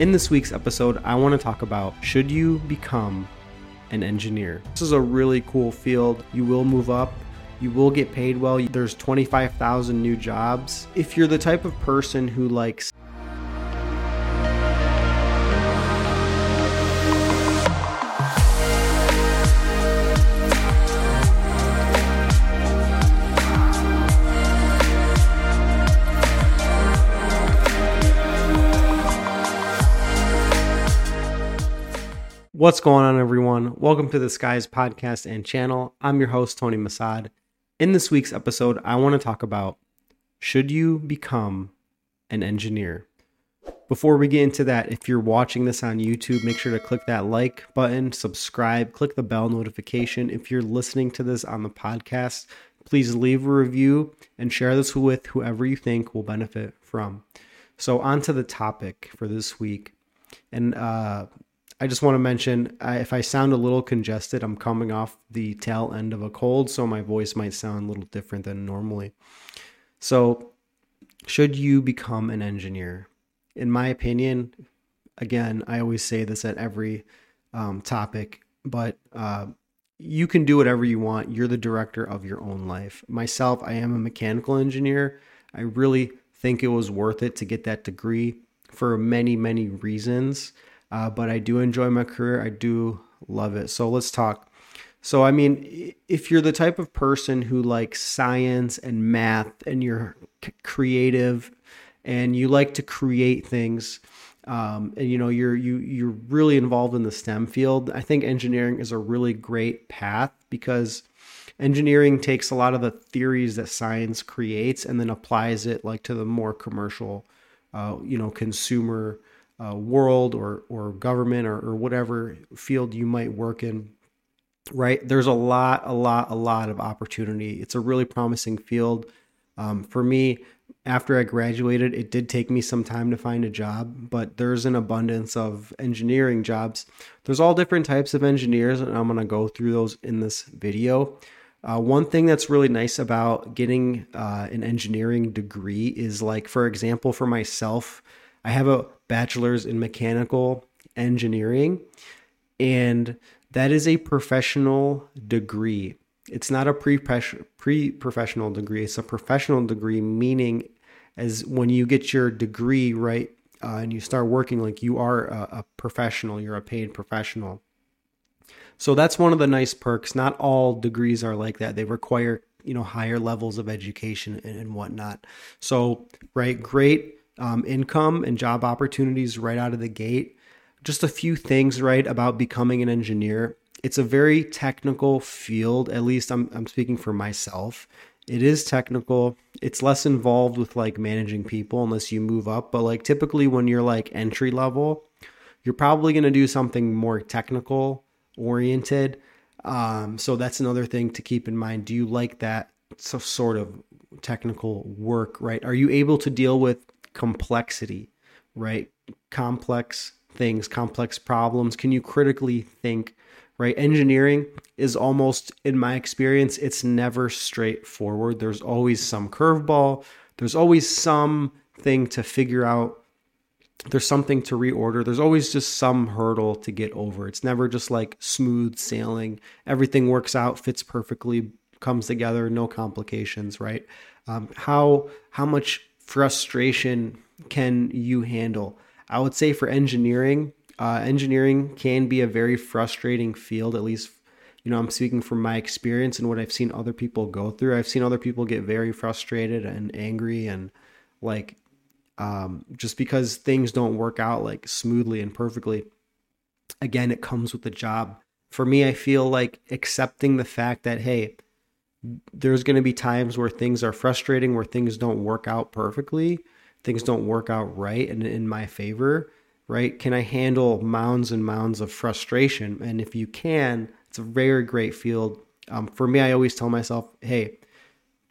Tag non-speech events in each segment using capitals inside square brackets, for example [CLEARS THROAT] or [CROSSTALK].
In this week's episode, I want to talk about should you become an engineer? This is a really cool field. You will move up. You will get paid well. There's 25,000 new jobs. If you're the type of person who likes What's going on, everyone? Welcome to the Skies podcast and channel. I'm your host, Tony Masad. In this week's episode, I want to talk about should you become an engineer? Before we get into that, if you're watching this on YouTube, make sure to click that like button, subscribe, click the bell notification. If you're listening to this on the podcast, please leave a review and share this with whoever you think will benefit from. So, on to the topic for this week. And uh, I just want to mention uh, if I sound a little congested, I'm coming off the tail end of a cold, so my voice might sound a little different than normally. So, should you become an engineer? In my opinion, again, I always say this at every um, topic, but uh, you can do whatever you want. You're the director of your own life. Myself, I am a mechanical engineer. I really think it was worth it to get that degree for many, many reasons uh, but I do enjoy my career. I do love it. So let's talk. So, I mean, if you're the type of person who likes science and math and you're c- creative and you like to create things, um, and you know you're you you're really involved in the STEM field, I think engineering is a really great path because engineering takes a lot of the theories that science creates and then applies it like to the more commercial, uh, you know, consumer uh, world or or government or, or whatever field you might work in right? There's a lot a lot a lot of opportunity. It's a really promising field. Um, for me after i graduated it did take me some time to find a job but there's an abundance of engineering jobs. There's all different types of engineers and i'm going to go through those in this video. Uh, one thing that's really nice about getting uh, an engineering degree is like for example for myself I have a bachelor's in mechanical engineering, and that is a professional degree. It's not a pre professional degree, it's a professional degree, meaning as when you get your degree, right, uh, and you start working, like you are a, a professional, you're a paid professional. So that's one of the nice perks. Not all degrees are like that. They require, you know, higher levels of education and, and whatnot. So, right, great um, income and job opportunities right out of the gate. Just a few things, right, about becoming an engineer. It's a very technical field, at least I'm, I'm speaking for myself. It is technical. It's less involved with like managing people unless you move up. But like typically when you're like entry level, you're probably going to do something more technical oriented. Um, so that's another thing to keep in mind. Do you like that so sort of technical work, right? Are you able to deal with complexity, right? Complex things, complex problems. Can you critically think, right? Engineering is almost, in my experience, it's never straightforward. There's always some curveball, there's always something to figure out. There's something to reorder. There's always just some hurdle to get over. It's never just like smooth sailing. Everything works out, fits perfectly, comes together, no complications, right? Um, how how much frustration can you handle? I would say for engineering, uh, engineering can be a very frustrating field, at least, you know, I'm speaking from my experience and what I've seen other people go through. I've seen other people get very frustrated and angry and like, um, just because things don't work out like smoothly and perfectly. Again, it comes with the job. For me, I feel like accepting the fact that, hey, there's going to be times where things are frustrating, where things don't work out perfectly, things don't work out right and in my favor, right? Can I handle mounds and mounds of frustration? And if you can, it's a very great field. Um, for me, I always tell myself, hey,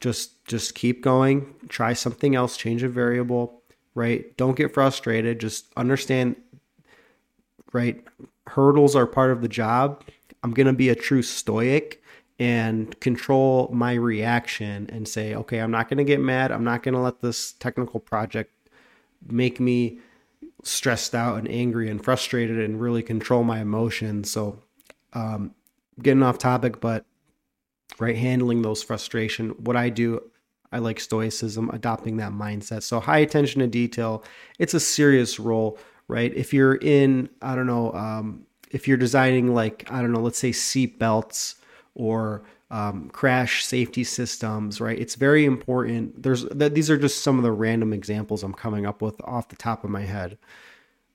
just just keep going, try something else, change a variable, right? Don't get frustrated. Just understand, right? Hurdles are part of the job. I'm gonna be a true stoic and control my reaction and say, okay, I'm not going to get mad. I'm not going to let this technical project make me stressed out and angry and frustrated and really control my emotions. So, um, getting off topic, but right, handling those frustration. What I do, I like stoicism, adopting that mindset. So, high attention to detail. It's a serious role, right? If you're in, I don't know, um, if you're designing like I don't know, let's say seat belts or um, crash safety systems, right? It's very important. There's that these are just some of the random examples I'm coming up with off the top of my head,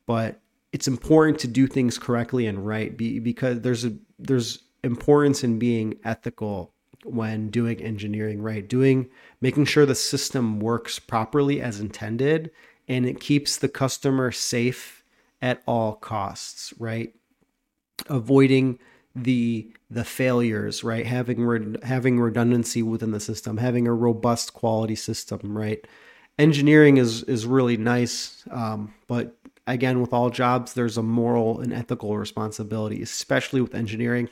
but it's important to do things correctly and right be, because there's a there's importance in being ethical when doing engineering right doing making sure the system works properly as intended and it keeps the customer safe at all costs right avoiding the the failures, right? Having re- having redundancy within the system, having a robust quality system, right? Engineering is is really nice, um, but again, with all jobs, there's a moral and ethical responsibility, especially with engineering.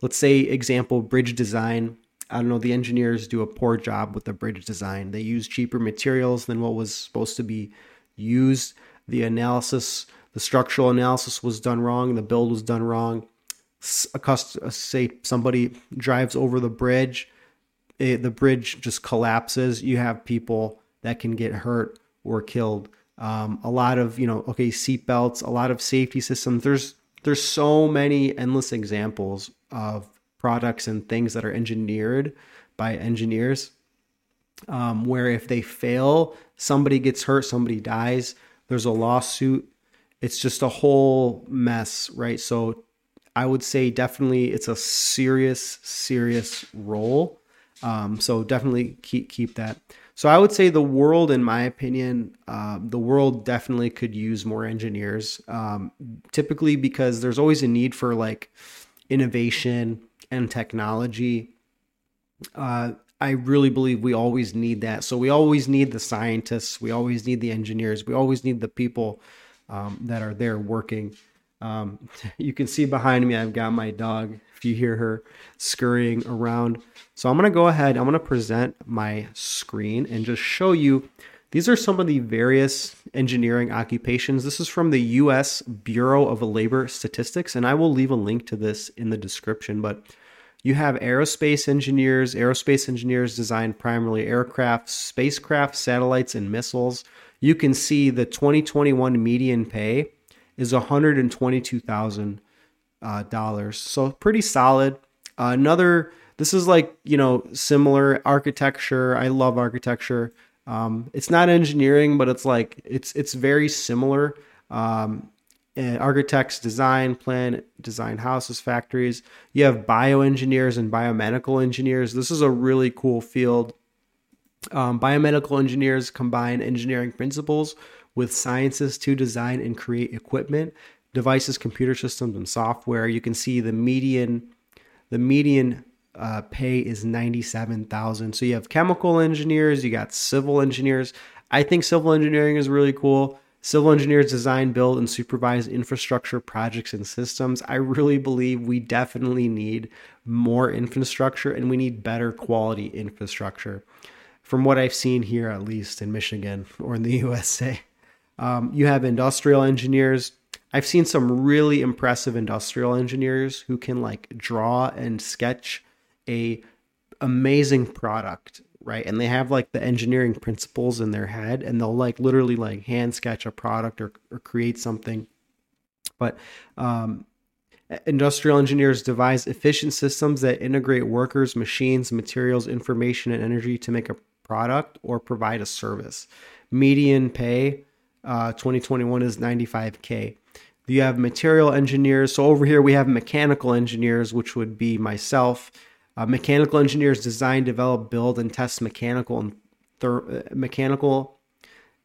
Let's say, example, bridge design. I don't know, the engineers do a poor job with the bridge design. They use cheaper materials than what was supposed to be used. The analysis, the structural analysis was done wrong, the build was done wrong a say somebody drives over the bridge, it, the bridge just collapses. You have people that can get hurt or killed. Um, a lot of you know, okay, seatbelts, a lot of safety systems. There's there's so many endless examples of products and things that are engineered by engineers um, where if they fail, somebody gets hurt, somebody dies, there's a lawsuit. It's just a whole mess, right? So I would say definitely it's a serious, serious role. Um, so definitely keep keep that. So I would say the world, in my opinion, uh, the world definitely could use more engineers. Um, typically because there's always a need for like innovation and technology. Uh, I really believe we always need that. So we always need the scientists, we always need the engineers, we always need the people um, that are there working. Um, [LAUGHS] you can see behind me, I've got my dog. If you hear her scurrying around, so I'm gonna go ahead. I'm gonna present my screen and just show you. These are some of the various engineering occupations. This is from the U.S. Bureau of Labor Statistics, and I will leave a link to this in the description. But you have aerospace engineers. Aerospace engineers design primarily aircraft, spacecraft, satellites, and missiles. You can see the 2021 median pay is $122,000. Uh, so pretty solid. Uh, another, this is like, you know, similar architecture. I love architecture. Um, it's not engineering, but it's like, it's, it's very similar. Um, architects design, plan, design houses, factories. You have bioengineers and biomedical engineers. This is a really cool field. Um, biomedical engineers combine engineering principles with sciences to design and create equipment, devices, computer systems, and software. You can see the median the median uh, pay is ninety seven thousand. So you have chemical engineers, you got civil engineers. I think civil engineering is really cool. Civil engineers design, build, and supervise infrastructure projects and systems. I really believe we definitely need more infrastructure and we need better quality infrastructure. From what I've seen here, at least in Michigan or in the [LAUGHS] USA. Um, you have industrial engineers. I've seen some really impressive industrial engineers who can like draw and sketch a amazing product, right? And they have like the engineering principles in their head and they'll like literally like hand sketch a product or, or create something. But um, industrial engineers devise efficient systems that integrate workers, machines, materials, information, and energy to make a product or provide a service. Median pay uh, 2021 is 95K. You have material engineers. So over here we have mechanical engineers, which would be myself. Uh, mechanical engineers design, develop, build, and test mechanical and ther- mechanical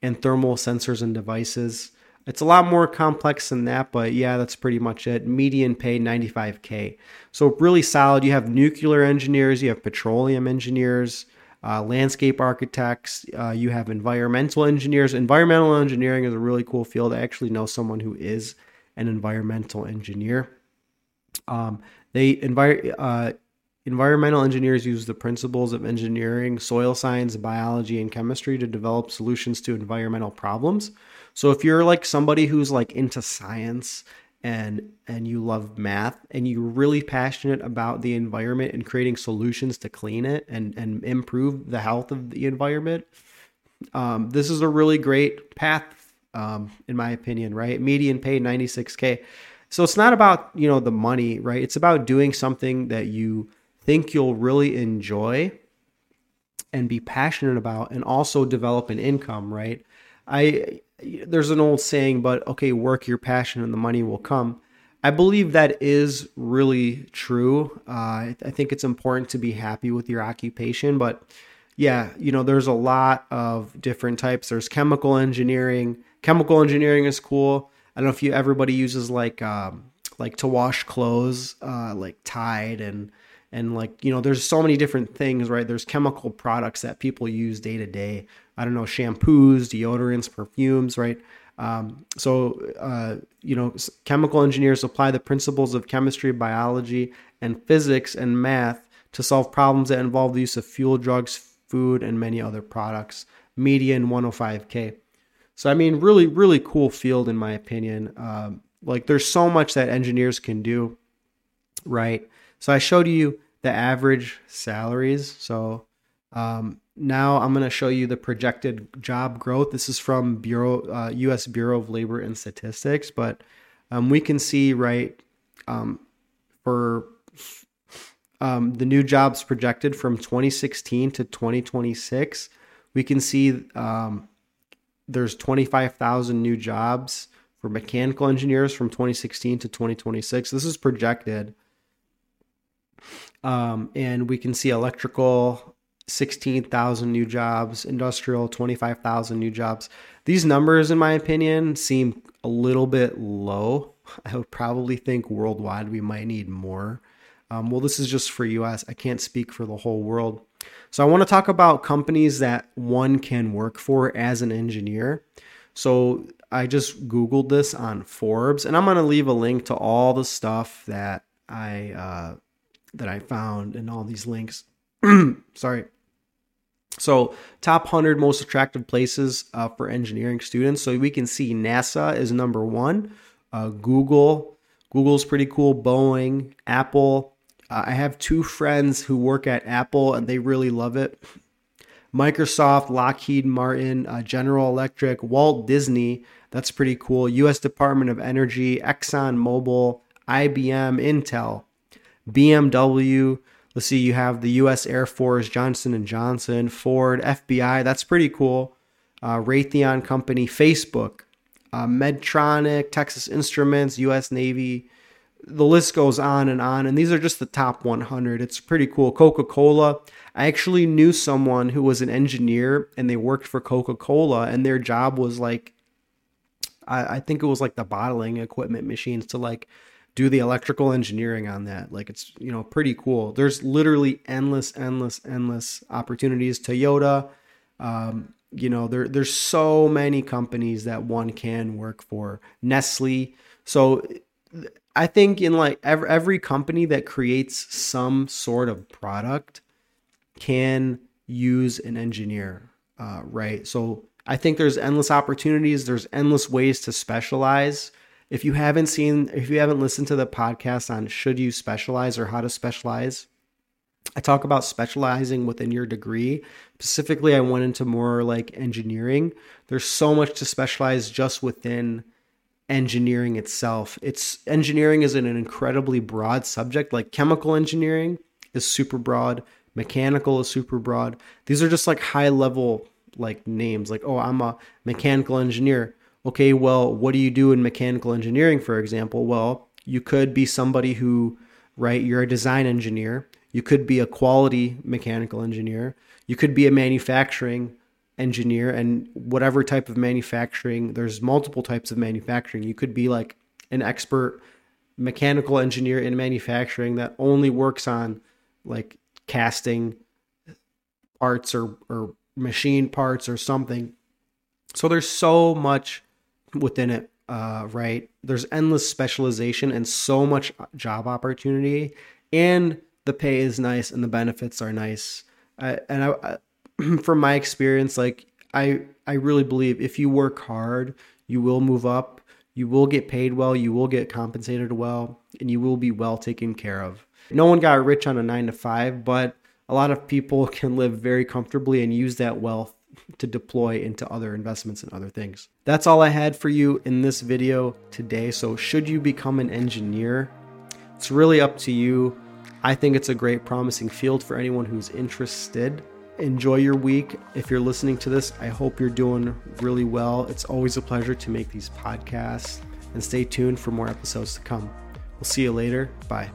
and thermal sensors and devices. It's a lot more complex than that, but yeah, that's pretty much it. Median pay 95k. So really solid. You have nuclear engineers, you have petroleum engineers, uh, landscape architects, uh, you have environmental engineers. Environmental engineering is a really cool field. I actually know someone who is an environmental engineer. Um, they envir- uh, environmental engineers use the principles of engineering, soil science, biology, and chemistry to develop solutions to environmental problems. So if you're like somebody who's like into science and and you love math and you're really passionate about the environment and creating solutions to clean it and and improve the health of the environment, um, this is a really great path, um, in my opinion. Right, median pay 96k. So it's not about you know the money, right? It's about doing something that you think you'll really enjoy and be passionate about, and also develop an income, right? I there's an old saying, but okay, work your passion and the money will come. I believe that is really true. Uh, I, I think it's important to be happy with your occupation, but yeah, you know, there's a lot of different types. There's chemical engineering. Chemical engineering is cool. I don't know if you everybody uses like um, like to wash clothes, uh, like Tide and and like you know, there's so many different things, right? There's chemical products that people use day to day. I don't know, shampoos, deodorants, perfumes, right? Um, so, uh, you know, chemical engineers apply the principles of chemistry, biology, and physics and math to solve problems that involve the use of fuel, drugs, food, and many other products. Median 105K. So, I mean, really, really cool field, in my opinion. Um, like, there's so much that engineers can do, right? So, I showed you the average salaries. So, um, now I'm going to show you the projected job growth. This is from Bureau, uh, U.S. Bureau of Labor and Statistics, but um, we can see right um, for um, the new jobs projected from 2016 to 2026. We can see um, there's 25,000 new jobs for mechanical engineers from 2016 to 2026. This is projected. Um, and we can see electrical 16,000 new jobs, industrial 25,000 new jobs. These numbers, in my opinion, seem a little bit low. [LAUGHS] I would probably think worldwide we might need more. Um, well, this is just for US. I can't speak for the whole world. So I want to talk about companies that one can work for as an engineer. So I just Googled this on Forbes, and I'm going to leave a link to all the stuff that I uh, that I found and all these links. [CLEARS THROAT] Sorry. So, top 100 most attractive places uh, for engineering students. So, we can see NASA is number one, uh, Google, Google's pretty cool, Boeing, Apple. Uh, I have two friends who work at Apple and they really love it. Microsoft, Lockheed Martin, uh, General Electric, Walt Disney, that's pretty cool. US Department of Energy, Exxon Mobil, IBM, Intel, BMW, Let's see, you have the U.S. Air Force, Johnson and Johnson, Ford, FBI. That's pretty cool. Uh, Raytheon Company, Facebook, uh, Medtronic, Texas Instruments, U.S. Navy. The list goes on and on, and these are just the top 100. It's pretty cool. Coca Cola. I actually knew someone who was an engineer, and they worked for Coca Cola, and their job was like, I, I think it was like the bottling equipment machines to like do the electrical engineering on that. Like it's, you know, pretty cool. There's literally endless, endless, endless opportunities. Toyota, um, you know, there there's so many companies that one can work for. Nestle. So I think in like every, every company that creates some sort of product can use an engineer, uh, right? So I think there's endless opportunities. There's endless ways to specialize if you haven't seen, if you haven't listened to the podcast on should you specialize or how to specialize, I talk about specializing within your degree. Specifically, I went into more like engineering. There's so much to specialize just within engineering itself. It's engineering is an incredibly broad subject. Like chemical engineering is super broad, mechanical is super broad. These are just like high level like names. Like, oh, I'm a mechanical engineer okay, well, what do you do in mechanical engineering, for example? Well, you could be somebody who, right, you're a design engineer. You could be a quality mechanical engineer. You could be a manufacturing engineer and whatever type of manufacturing, there's multiple types of manufacturing. You could be like an expert mechanical engineer in manufacturing that only works on like casting parts or, or machine parts or something. So there's so much within it, uh, right? There's endless specialization and so much job opportunity, and the pay is nice and the benefits are nice. Uh, and I, I, [CLEARS THROAT] from my experience, like I, I really believe if you work hard, You will move up. You will get paid well. You will get compensated well. And you will be well taken care of. No one got rich on a nine to five, but a lot of people [LAUGHS] can live very comfortably and use that wealth to deploy into other investments and other things. That's all I had for you in this video today. So, should you become an engineer? It's really up to you. I think it's a great, promising field for anyone who's interested. Enjoy your week. If you're listening to this, I hope you're doing really well. It's always a pleasure to make these podcasts and stay tuned for more episodes to come. We'll see you later. Bye.